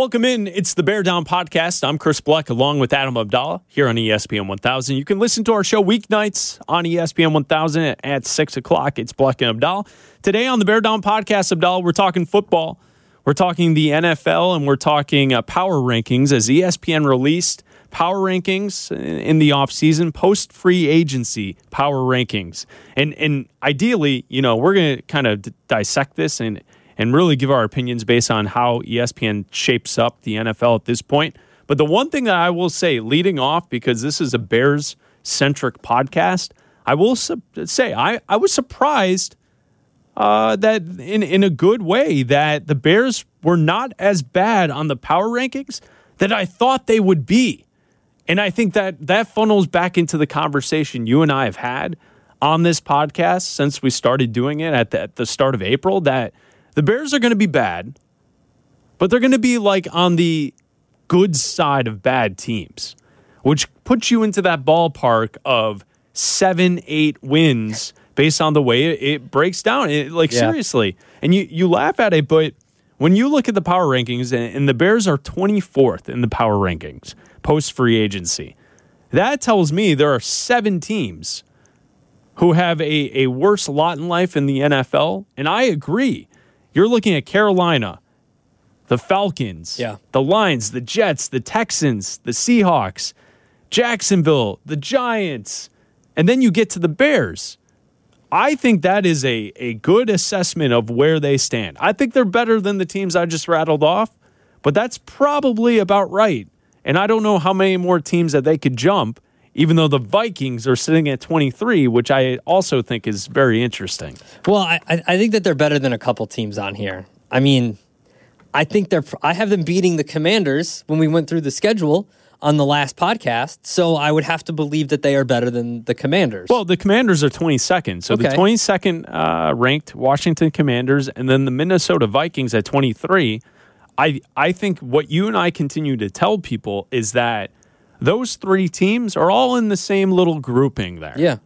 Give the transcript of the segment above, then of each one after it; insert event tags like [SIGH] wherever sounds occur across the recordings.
Welcome in. It's the Bear Down Podcast. I'm Chris Bleck along with Adam Abdallah here on ESPN 1000. You can listen to our show weeknights on ESPN 1000 at 6 o'clock. It's Bleck and Abdallah. Today on the Bear Down Podcast, Abdallah, we're talking football. We're talking the NFL and we're talking uh, power rankings as ESPN released power rankings in the offseason, post free agency power rankings. And and ideally, you know, we're going to kind of d- dissect this and and really give our opinions based on how ESPN shapes up the NFL at this point. But the one thing that I will say leading off because this is a Bears centric podcast, I will su- say I I was surprised uh, that in in a good way that the Bears were not as bad on the power rankings that I thought they would be. And I think that that funnels back into the conversation you and I have had on this podcast since we started doing it at the, at the start of April that the Bears are going to be bad, but they're going to be like on the good side of bad teams, which puts you into that ballpark of seven, eight wins based on the way it, breaks down. It, like, Yeah. seriously. And you, you laugh at it, but when you look at the power rankings, and, and the Bears are 24th in the power rankings post free agency, that tells me there are seven teams who have a, a worse lot in life in the NFL. And I agree. You're looking at Carolina, the Falcons, Yeah. the Lions, the Jets, the Texans, the Seahawks, Jacksonville, the Giants, and then you get to the Bears. I think that is a, a good assessment of where they stand. I think they're better than the teams I just rattled off, but that's probably about right. And I don't know how many more teams that they could jump, even though the Vikings are sitting at 23, which I also think is very interesting. Well, I, I think that they're better than a couple teams on here. I mean, I think they're. I have them beating the Commanders when we went through the schedule on the last podcast. So I would have to believe that they are better than the Commanders. Well, the Commanders are 22nd. So the 22nd uh, ranked Washington Commanders and then the Minnesota Vikings at 23. I I think what you and I continue to tell people is that those three teams are all in the same little grouping there. yeah,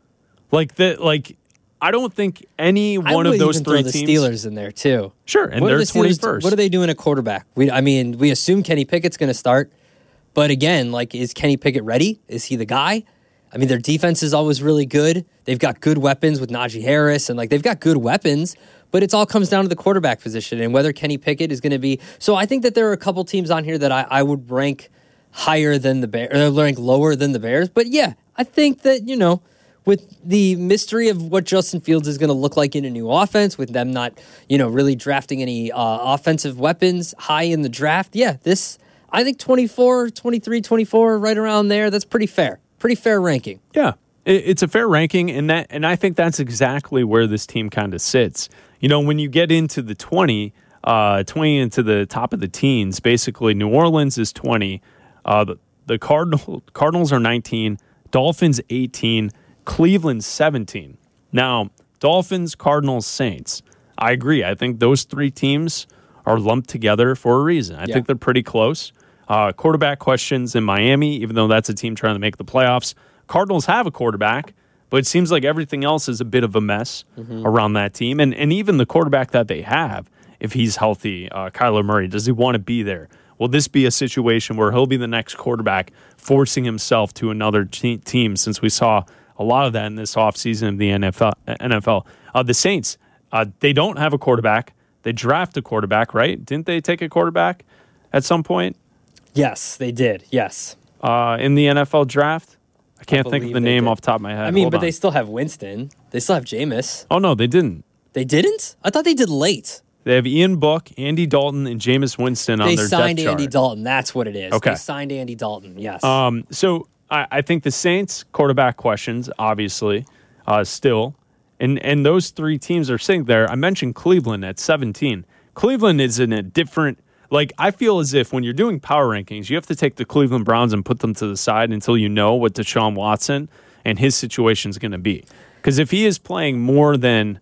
Like the like I don't think any one of those three teams Steelers in there too. Sure, and What are they're the 21st. What are they doing at quarterback? We, I mean, we assume Kenny Pickett's going to start, but again, like, is Kenny Pickett ready? Is he the guy? I mean, their defense is always really good. They've got good weapons with Najee Harris, and like they've got good weapons. But it all comes down to the quarterback position and whether Kenny Pickett is going to be. So I think that there are a couple teams on here that I, I would rank higher than the Bears, or rank lower than the Bears. But yeah, I think that you know with the mystery of what Justin Fields is going to look like in a new offense, with them not, you know, really drafting any uh, offensive weapons high in the draft, yeah, this, I think 24, 23, 24, right around there, that's pretty fair. Pretty fair ranking. Yeah, it's a fair ranking, and that and I think that's exactly where this team kind of sits. You know, when you get into the twenty, uh, twenty into the top of the teens, basically New Orleans is twenty, uh, the, the Cardinal [LAUGHS] Cardinals are nineteen, Dolphins eighteen, Cleveland seventeen. Now, Dolphins, Cardinals, Saints. I agree. I think those three teams are lumped together for a reason. I Yeah. think they're pretty close. Uh, quarterback questions in Miami, even though that's a team trying to make the playoffs. Cardinals have a quarterback, but it seems like everything else is a bit of a mess around that team. And and even the quarterback that they have, if he's healthy, uh, Kyler Murray, does he want to be there? Will this be a situation where he'll be the next quarterback, forcing himself to another te- team? Since we saw a lot of that in this offseason of the NFL. NFL. Uh, the Saints, uh, they don't have a quarterback. They draft a quarterback, right? Didn't they take a quarterback at some point Yes, they did. Yes. uh, in the NFL draft? I can't think of the name did. off the top of my head. I mean, Hold but on. they still have Winston. They still have Jameis. oh no, they didn't. They didn't? I thought they did late. They have Ian Book, Andy Dalton, and Jameis Winston on They their signed depth chart. Andy Dalton. That's what it is. Okay. They signed Andy Dalton. Yes. Um, so I, I think the Saints quarterback questions, obviously, uh, still, and and those three teams are sitting there. I mentioned Cleveland at 17. Cleveland is in a different. Like I feel as if when you're doing power rankings, you have to take the Cleveland Browns and put them to the side until you know what Deshaun Watson and his situation is going to be. Because if he is playing more than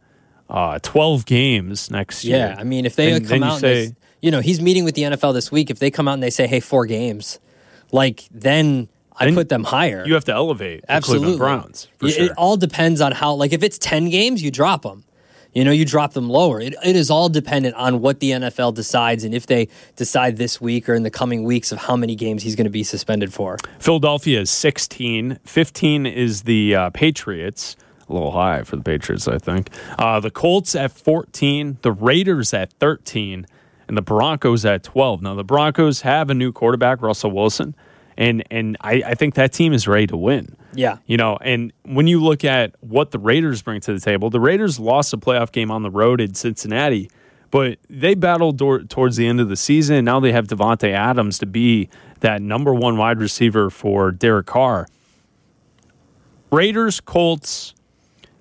uh, 12 games next year, Yeah, I mean, if they then- come then you out, say, and you know, he's meeting with the NFL this week. If they come out and they say, "Hey, four games," like then I Then put them higher. you have to elevate the Absolutely, Cleveland Browns for It- sure. It all depends on how. Like, if it's ten games, you drop them. You know, you drop them lower. It, it is all dependent on what the NFL decides and if they decide this week or in the coming weeks of how many games he's going to be suspended for. Philadelphia is 16. 15 is the uh, Patriots. A little high for the Patriots, I think. Uh, the Colts at 14. The Raiders at 13. And the Broncos at 12. Now, the Broncos have a new quarterback, Russell Wilson. And, and I, I think that team is ready to win. Yeah. You know, and when you look at what the Raiders bring to the table, the Raiders lost a playoff game on the road in Cincinnati, but they battled do- towards the end of the season. Now they have Davante Adams to be that number one wide receiver for Derek Carr. Raiders, Colts,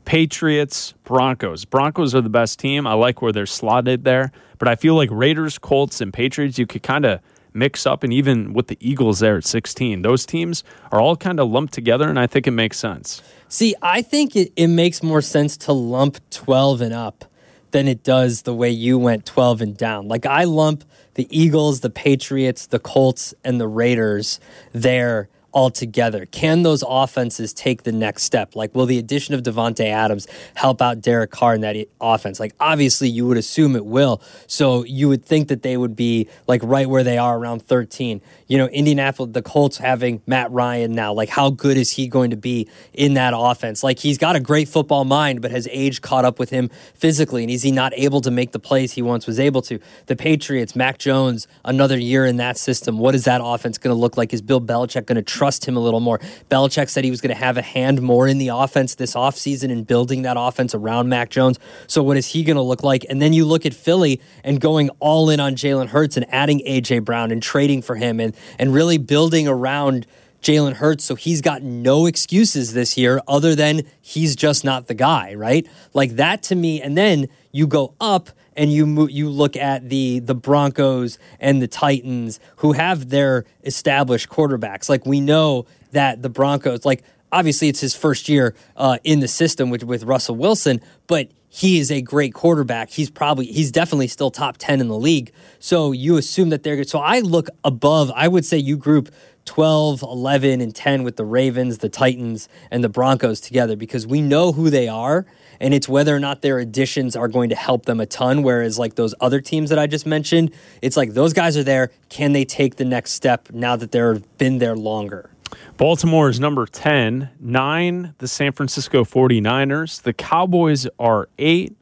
Patriots, Broncos. Broncos are the best team. I like where they're slotted there, but I feel like Raiders, Colts, and Patriots, you could kind of mix up, and even with the Eagles there at 16, those teams are all kind of lumped together, and I think it makes sense. See, I think it, it makes more sense to lump 12 and up than it does the way you went 12 and down. Like, I lump the Eagles, the Patriots, the Colts, and the Raiders there altogether? Can those offenses take the next step? Like, will the addition of Davante Adams help out Derek Carr in that offense? Like, obviously, you would assume it will. So you would think that they would be like right where they are around 13. You know, Indianapolis, the Colts having Matt Ryan now. Like, how good is he going to be in that offense? Like, he's got a great football mind, but has age caught up with him physically? And is he not able to make the plays he once was able to? The Patriots, Mac Jones, another year in that system. What is that offense going to look like? Is Bill Belichick going to trust him a little more. Belichick said he was going to have a hand more in the offense this offseason and building that offense around Mac Jones. So, what is he going to look like? And then you look at Philly and going all in on Jalen Hurts and adding A.J. Brown and trading for him and, and really building around. Jalen Hurts, so he's got no excuses this year other than he's just not the guy, right? Like that to me. And then you go up and you you look at the the Broncos and the Titans who have their established quarterbacks. Like we know that the Broncos, like obviously it's his first year uh, in the system with with Russell Wilson, but he is a great quarterback. He's probably he's definitely still top 10 in the league. So you assume that they're good. So I look above, I would say you group 12, 11 and 10 with the Ravens, the Titans and the Broncos together because we know who they are and it's whether or not their additions are going to help them a ton. Whereas, like those other teams that I just mentioned, it's like those guys are there. Can they take the next step now that they've been there longer? Baltimore is number 10, 9, the San Francisco 49ers. The Cowboys are 8,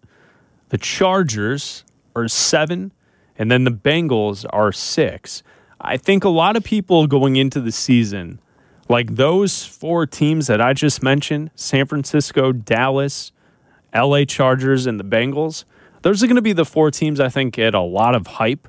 the Chargers are 7, and then the Bengals are 6. I think a lot of people going into the season, like those four teams that I just mentioned San Francisco, Dallas, LA Chargers, and the Bengals. Those are going to be the four teams I think get a lot of hype.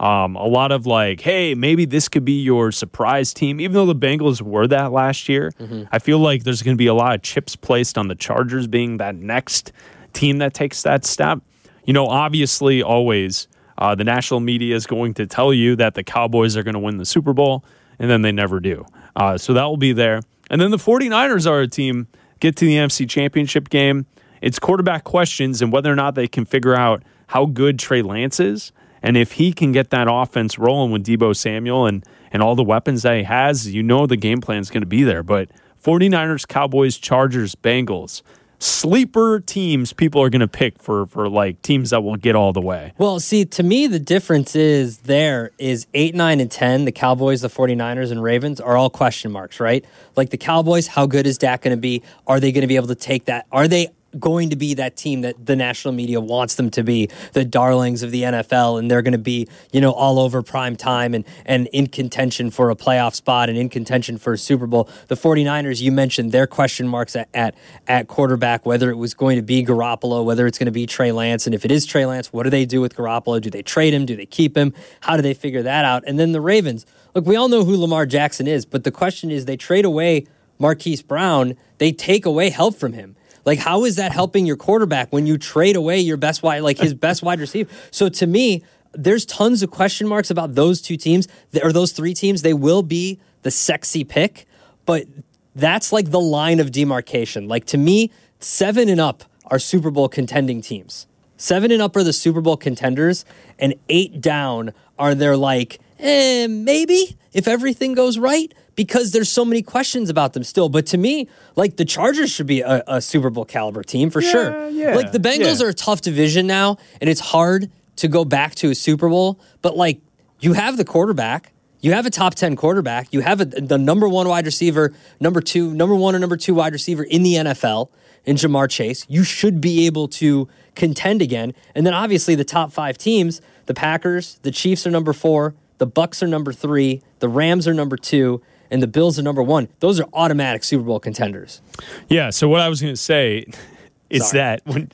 Um, a lot of like, hey, maybe this could be your surprise team. Even though the Bengals were that last year, mm-hmm. I feel like there's going to be a lot of chips placed on the Chargers being that next team that takes that step. You know, obviously, always uh, the national media is going to tell you that the Cowboys are going to win the Super Bowl, and then they never do. Uh, so that will be there. And then the 49ers are a team, get to the NFC Championship game. It's quarterback questions and whether or not they can figure out how good Trey Lance is. And if he can get that offense rolling with Deebo Samuel and, and all the weapons that he has, you know the game plan is going to be there. But 49ers, Cowboys, Chargers, Bengals, sleeper teams people are going to pick for for like teams that will get all the way. Well, see, to me the difference is there is 8, 9 and 10, the Cowboys, the 49ers and Ravens are all question marks, right? Like the Cowboys, how good is Dak going to be? Are they going to be able to take that? Are they going to be that team that the national media wants them to be, the darlings of the NFL, and they're going to be, you know, all over prime time and, and in contention for a playoff spot and in contention for a Super Bowl. The 49ers, you mentioned their question marks at, at, at quarterback, whether it was going to be Garoppolo, whether it's going to be Trey Lance. And if it is Trey Lance, what do they do with Garoppolo? Do they trade him? Do they keep him? How do they figure that out? And then the Ravens. Look, we all know who Lamar Jackson is, but the question is they trade away Marquise Brown, they take away help from him. Like, how is that helping your quarterback when you trade away your best wide, like his best wide receiver? So to me, there's tons of question marks about those two teams or those three teams. They will be the sexy pick, but that's like the line of demarcation. Like to me, seven and up are Super Bowl contending teams. Seven and up are the Super Bowl contenders, and eight down are their like, eh, maybe if everything goes right, because there's so many questions about them still. But to me, like the Chargers should be a, a Super Bowl caliber team for sure. yeah, like the Bengals yeah. are a tough division now, and it's hard to go back to a Super Bowl. But like you have the quarterback. You have a top 10 quarterback. You have a, the number one wide receiver, number two, number one or number two wide receiver in the NFL in Ja'Marr Chase. You should be able to contend again. And then obviously the top five teams, the Packers, the Chiefs are number four, the Bucks are number three, the Rams are number two, and the Bills are number one. Those are automatic Super Bowl contenders. Yeah. So what I was going to say [LAUGHS] is Sorry. that when,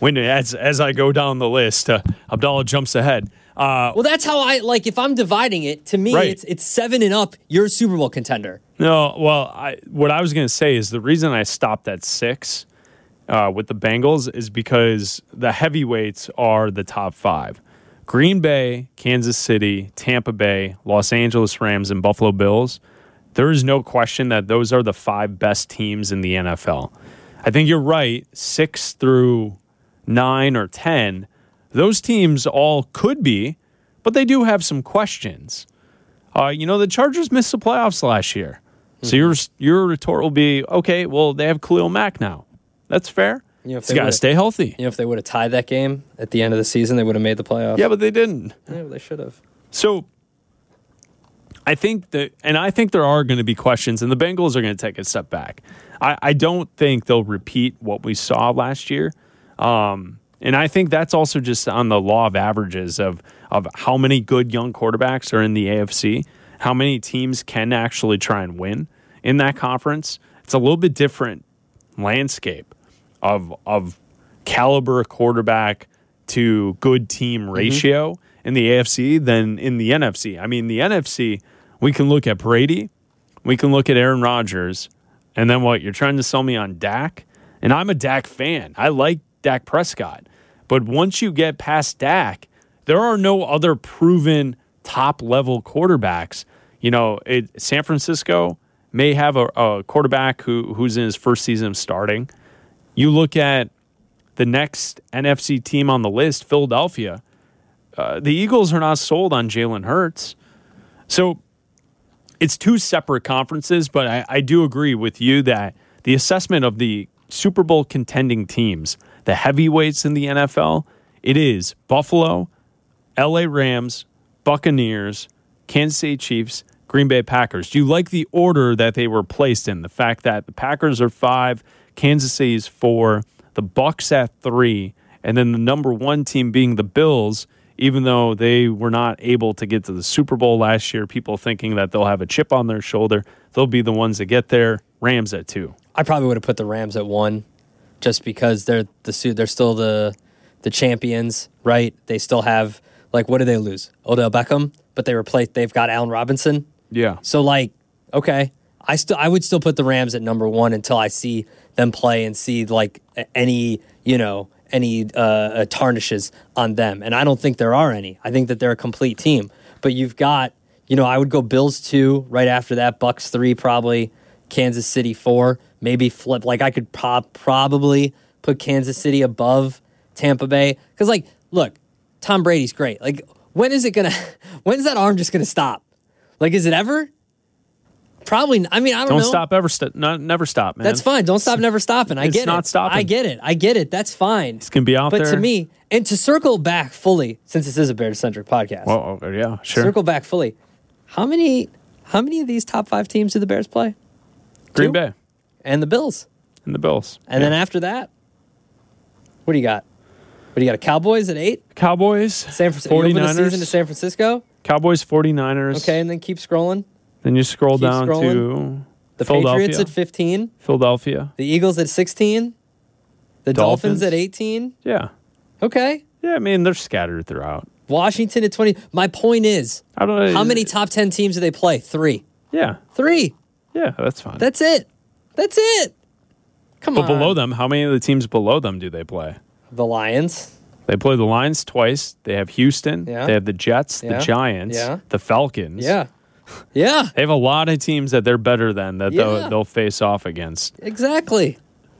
when as as I go down the list, uh, Abdallah jumps ahead. Uh, Well, that's how I like. If I'm dividing it, to me, Right. it's it's seven and up. You're a Super Bowl contender. no, well, I, what I was going to say is the reason I stopped at six uh, with the Bengals is because the heavyweights are the top five: Green Bay, Kansas City, Tampa Bay, Los Angeles Rams, and Buffalo Bills. There is no question that those are the five best teams in the NFL. I think you're right. Six through nine or 10, those teams all could be, but they do have some questions. Uh, you know, the Chargers missed the playoffs last year. So your, your retort will be okay, well, they have Khalil Mack now. That's fair. You know, if He's they got to stay healthy. You know, if they would have tied that game at the end of the season, they would have made the playoffs. Yeah, but they didn't. Yeah, they should have. So I think that, and I think there are going to be questions, and the Bengals are going to take a step back. I, I don't think they'll repeat what we saw last year. Um, and I think that's also just on the law of averages of, of how many good young quarterbacks are in the AFC, how many teams can actually try and win in that conference. It's a little bit different landscape of, of caliber quarterback to good team ratio in the AFC than in the NFC. I mean, the NFC, we can look at Brady, we can look at Aaron Rodgers, and then what? You're trying to sell me on Dak? And I'm a Dak fan. I like Dak Prescott. But once you get past Dak, there are no other proven top level quarterbacks. You know, it, San Francisco may have a, a quarterback who, who's in his first season of starting. You look at the next NFC team on the list, Philadelphia. Uh, the Eagles are not sold on Jalen Hurts. So it's two separate conferences, but I, I do agree with you that the assessment of the Super Bowl contending teams, the heavyweights in the NFL, it is Buffalo, LA Rams, Buccaneers, Kansas City Chiefs, Green Bay Packers. Do you like the order that they were placed in? The fact that the Packers are five, Kansas City is four, the Bucks at three, and then the number one team being the Bills, even though they were not able to get to the Super Bowl last year, people thinking that they'll have a chip on their shoulder. They'll be the ones that get there. Rams at two. I probably would have put the Rams at one, just because they're the they're still the the champions, right? They still have like what do they lose? Odell Beckham, but they replaced. They've got Allen Robinson. Yeah. So like, okay, I still I would still put the Rams at number one until I see them play and see like any you know any uh, uh, tarnishes on them, and I don't think there are any. I think that they're a complete team. But you've got you know I would go Bills two right after that, Bucks three probably, Kansas City four, maybe flip. Like I could prob- probably put Kansas City above Tampa Bay because like look, Tom Brady's great. Like when is it gonna? [LAUGHS] When's that arm just gonna stop? Like, is it ever? Probably. I mean, I don't, Don't know. stop ever. St- not, never stop, man. That's fine. Don't stop. Never stopping. I It's get not it. stopping. I get it. I get it. That's fine. It's gonna be out But there. to me, and to circle back fully, since this is a Bears centric podcast, well, oh, yeah, sure. circle back fully. How many? How many of these top five teams do the Bears play? Green Two? Bay And the Bills. and the Bills. And then after that, what do you got? What do you got? A Cowboys at eight. Cowboys, San Francisco. You open the 49ers. season to San Francisco. Cowboys, 49ers. Okay, and then keep scrolling. Then you scroll Keep down scrolling. to The Philadelphia. Patriots at fifteen. Philadelphia. The Eagles at 16. The Dolphins, Dolphins. at 18. Yeah. Okay. Yeah, I mean, they're scattered throughout. Washington at 20. My point is, I know. how many top 10 teams do they play? Three. Yeah. Three. Yeah, that's fine. That's it. That's it. Come but on. below them, how many of the teams below them do they play? The Lions. They play the Lions twice. They have Houston. Yeah. They have the Jets, Yeah. the Giants, Yeah. the Falcons. Yeah. Yeah. They have a lot of teams that they're better than that Yeah. they'll, they'll face off against. Exactly.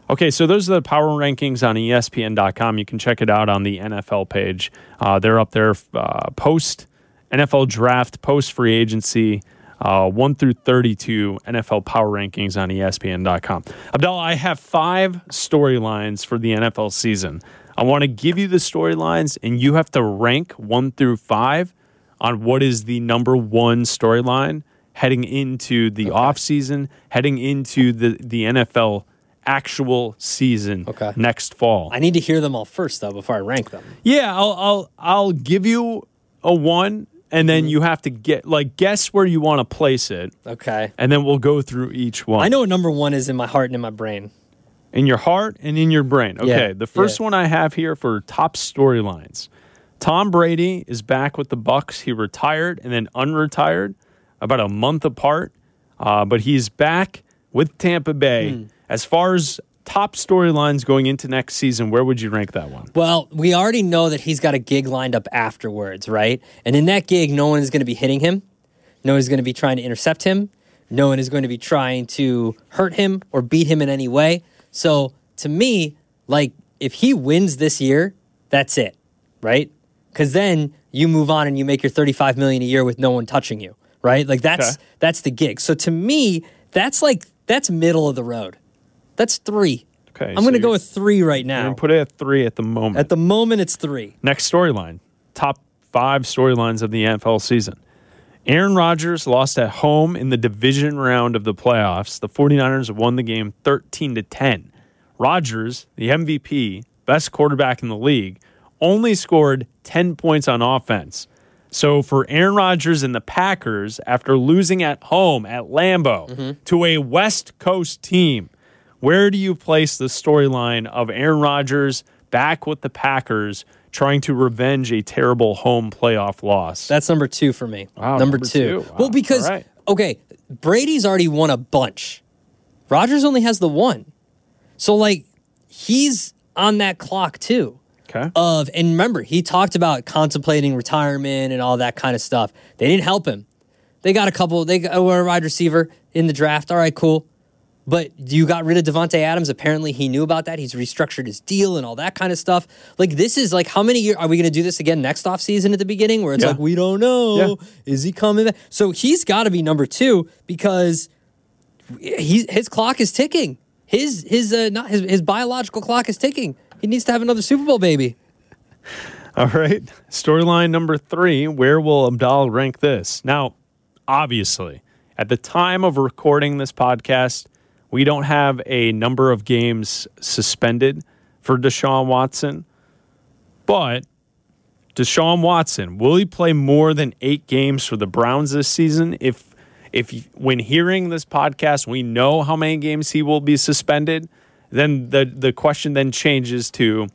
Okay, so those are the power rankings on ESPN.com. You can check it out on the NFL page. Uh, they're up there uh, post NFL draft, post free agency. uh, 1 through 32 NFL power rankings on ESPN.com. Abdallah, I have five storylines for the NFL season. I want to give you the storylines, and you have to rank 1 through 5 on what is the number one storyline heading into the offseason, heading into the, the NFL actual season Okay. next fall. I need to hear them all first though before I rank them. Yeah, I'll I'll I'll give you a one, and then mm-hmm. you have to get like guess where you want to place it, Okay. and then we'll go through each one. I know what number one is in my heart and in my brain. in your heart and in your brain. Okay, Yeah, the first yeah. one I have here for top storylines. Tom Brady is back with the Bucks. He retired and then unretired about a month apart, uh, but he's back with Tampa Bay. Hmm. As far as top storylines going into next season, where would you rank that one? Well, we already know that he's got a gig lined up afterwards, right? And in that gig, no one is going to be hitting him. No one is going to be trying to intercept him. No one is going to be trying to hurt him or beat him in any way. So to me, like if he wins this year, that's it, right? Because then you move on and you make your 35 million a year with no one touching you, right? Like that's Okay. that's the gig. So to me, that's like that's middle of the road. That's three. Okay, I'm so going to go with three right now I'm gonna put it at three at the moment. At the moment, it's three. Next storyline top five storylines of the NFL season. Aaron Rodgers lost at home in the division round of the playoffs. The 49ers won the game 13 to 10. Rodgers, the MVP, best quarterback in the league, only scored 10 points on offense. So for Aaron Rodgers and the Packers, after losing at home at Lambeau mm-hmm. to a West Coast team, where do you place the storyline of Aaron Rodgers back with the Packers trying to revenge a terrible home playoff loss? That's number two for me. Wow, number, number two. two. Wow, Well, because right. okay, Brady's already won a bunch. Rodgers only has the one, so like he's on that clock too. Okay. Of and remember, he talked about contemplating retirement and all that kind of stuff. They didn't help him. They got a couple. They got a wide receiver in the draft. All right, cool. But you got rid of Davante Adams. Apparently, he knew about that. He's restructured his deal and all that kind of stuff. Like this is like how many years are we going to do this again next offseason at the beginning where it's Yeah. like we don't know Yeah. is he coming back? So he's got to be number two because he his clock is ticking. His his uh, not his his biological clock is ticking. He needs to have another Super Bowl baby. All right. Storyline number three. Where will Abdal rank this? Now, obviously, at the time of recording this podcast, we don't have a number of games suspended for Deshaun Watson. But Deshaun Watson, will he play more than eight games for the Browns this season? If if when hearing this podcast, we know how many games he will be suspended, then the the question then changes to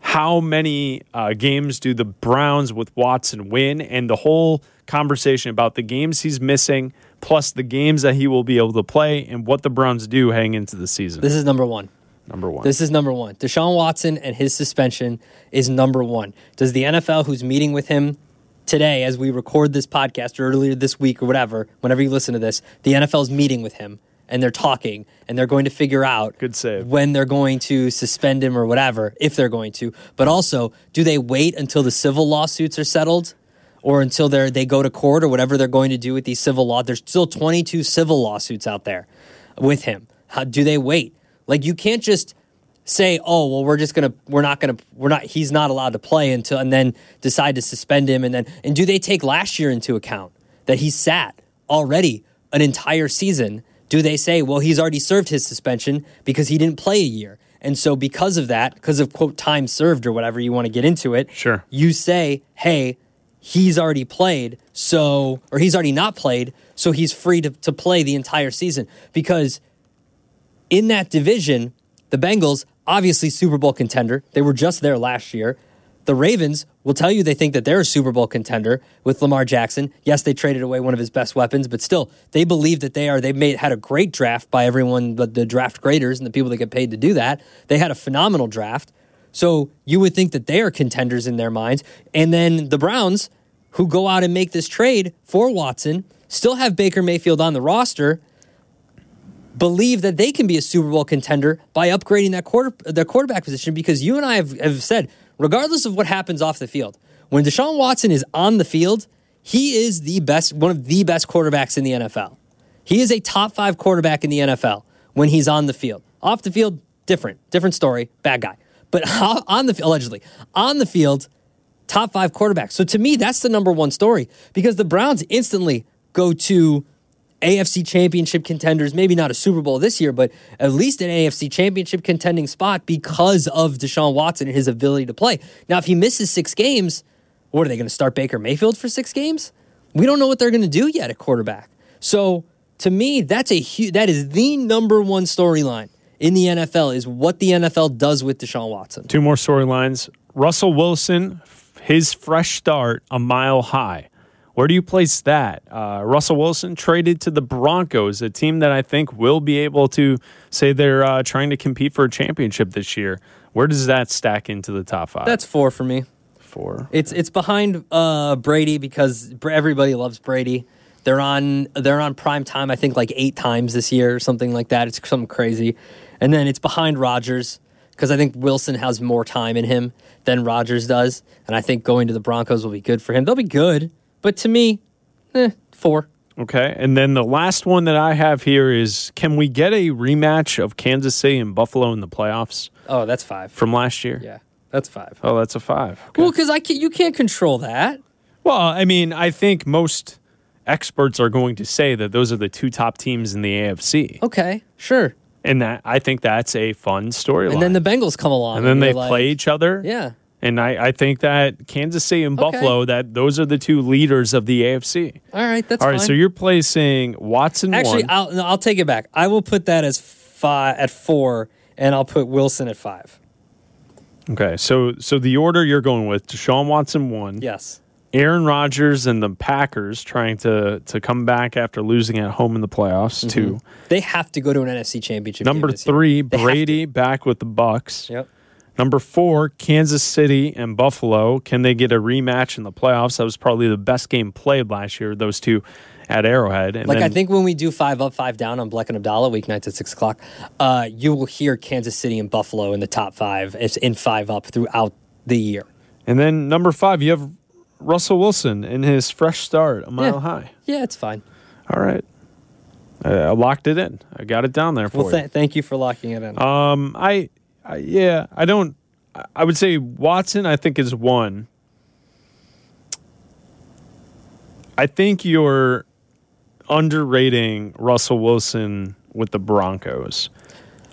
how many uh, games do the Browns with Watson win, and the whole conversation about the games he's missing, plus the games that he will be able to play, and what the Browns do heading into the season. This is number one. Number one. This is number one. Deshaun Watson and his suspension is number one. Does the NFL, who's meeting with him today as we record this podcast or earlier this week or whatever, whenever you listen to this, the NFL is meeting with him and they're talking and they're going to figure out Good save. when they're going to suspend him or whatever, if they're going to. But also, do they wait until the civil lawsuits are settled? Or until they they go to court or whatever they're going to do with these civil law. There's still 22 civil lawsuits out there with him. How do they wait? Like you can't just say, "Oh, well, we're just gonna, we're not gonna, we're not, he's not allowed to play until," and then decide to suspend him, and then, and do they take last year into account that he sat already an entire season? Do they say, "Well, he's already served his suspension because he didn't play a year," and so because of that, because of quote time served or whatever you want to get into it, Sure. you say, "Hey." He's already played, so or he's already not played, so he's free to, to play the entire season. Because in that division, the Bengals, obviously Super Bowl contender. They were just there last year. The Ravens will tell you they think that they're a Super Bowl contender with Lamar Jackson. Yes, they traded away one of his best weapons, but still, they believe that they are. They made had a great draft by everyone, but the draft graders and the people that get paid to do that. They had a phenomenal draft. So you would think that they are contenders in their minds. And then the Browns, who go out and make this trade for Watson, still have Baker Mayfield on the roster believe that they can be a Super Bowl contender by upgrading that quarter their quarterback position because you and I have, have said, regardless of what happens off the field, when Deshaun Watson is on the field, he is the best, one of the best quarterbacks in the NFL. He is a top five quarterback in the NFL when he's on the field. Off the field, different, different story, bad guy. But [LAUGHS] on the allegedly on the field, top five quarterback. So to me, that's the number one story because the Browns instantly go to AFC championship contenders, maybe not a Super Bowl this year, but at least an AFC championship contending spot because of Deshaun Watson and his ability to play. Now, if he misses six games, what are they going to start Baker Mayfield for six games? We don't know what they're going to do yet at quarterback. So to me, that's a huge, that is the number one storyline in the NFL is what the NFL does with Deshaun Watson. Two more storylines. Russell Wilson, his fresh start a mile high. Where do you place that? Uh, Russell Wilson traded to the Broncos, a team that I think will be able to say they're uh, trying to compete for a championship this year. Where does that stack into the top five? That's four for me. four. It's it's behind uh, Brady because everybody loves Brady. They're on they're on prime time. I think like eight times this year or something like that. It's something crazy, and then it's behind Rodgers because I think Wilson has more time in him than Rodgers does, and I think going to the Broncos will be good for him. They'll be good, but to me, eh, four. Okay. And then the last one that I have here is can we get a rematch of Kansas City and Buffalo in the playoffs Oh, that's five. from last year? Yeah, that's five. Oh, that's a five. Okay. Well, because I can, you can't control that. Well, I mean, I think most experts are going to say that those are the two top teams in the AFC, Okay, sure. and that I think that's a fun storyline. And then the Bengals come along, and then you're they like, play each other. Yeah. And I, I think that Kansas City and Okay. Buffalo, that those are the two leaders of the AFC. All right, that's All right, fine. so you're placing Watson Actually, one. I'll no, I'll take it back. I will put that as five at four, and I'll put Wilson at five. okay, so so the order you're going with Deshaun Watson one, Yes. Aaron Rodgers and the Packers trying to to come back after losing at home in the playoffs. Mm-hmm. Two, They have to go to an NFC Championship. number game this three, They Brady back with the Bucks. Yep. Number four, Kansas City and Buffalo. Can they get a rematch in the playoffs? That was probably the best game played last year. Those two at Arrowhead. And Like then, I think when we do five up, five down on Bleck and Abdallah weeknights at six o'clock, uh, you will hear Kansas City and Buffalo in the top five. It's in five up throughout the year. And then number five, you have Russell Wilson in his fresh start, a mile Yeah. high. Yeah, it's fine. All right. I, I locked it in. I got it down there for Well, you. thank you for locking it in. Um, I, I, yeah, I don't. I- would say Watson. I think is one. I think you're underrating Russell Wilson with the Broncos.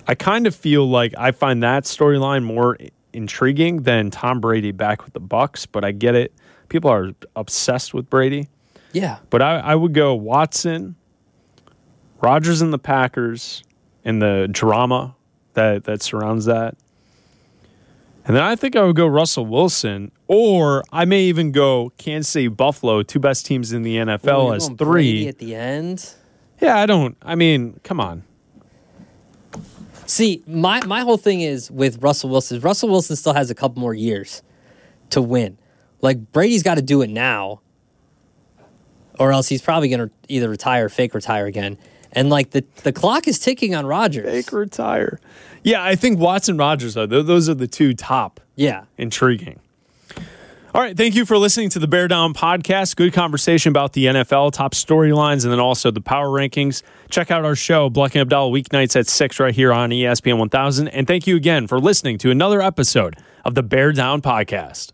I kind of feel like I find that storyline more intriguing than Tom Brady back with the Bucks, but I get it. People are obsessed with Brady. yeah. But I, I would go Watson, Rodgers and the Packers, and the drama that that surrounds that. And then I think I would go Russell Wilson, or I may even go Kansas City, Buffalo, two best teams in the NFL you're as three. Brady at the end. Yeah, I don't. I mean, come on. See, my, my whole thing is with Russell Wilson. Russell Wilson still has a couple more years to win. Like Brady's got to do it now, or else he's probably going to either retire, or fake retire again. And like the the clock is ticking on Rodgers. Fake retire. Yeah, I think Watson Rodgers are those are the two top Yeah. intriguing. All right, thank you for listening to the Bear Down podcast. Good conversation about the NFL, top storylines, and then also the power rankings. Check out our show, Bleck and Abdallah, weeknights at 6 right here on ESPN 1000. And thank you again for listening to another episode of the Bear Down podcast.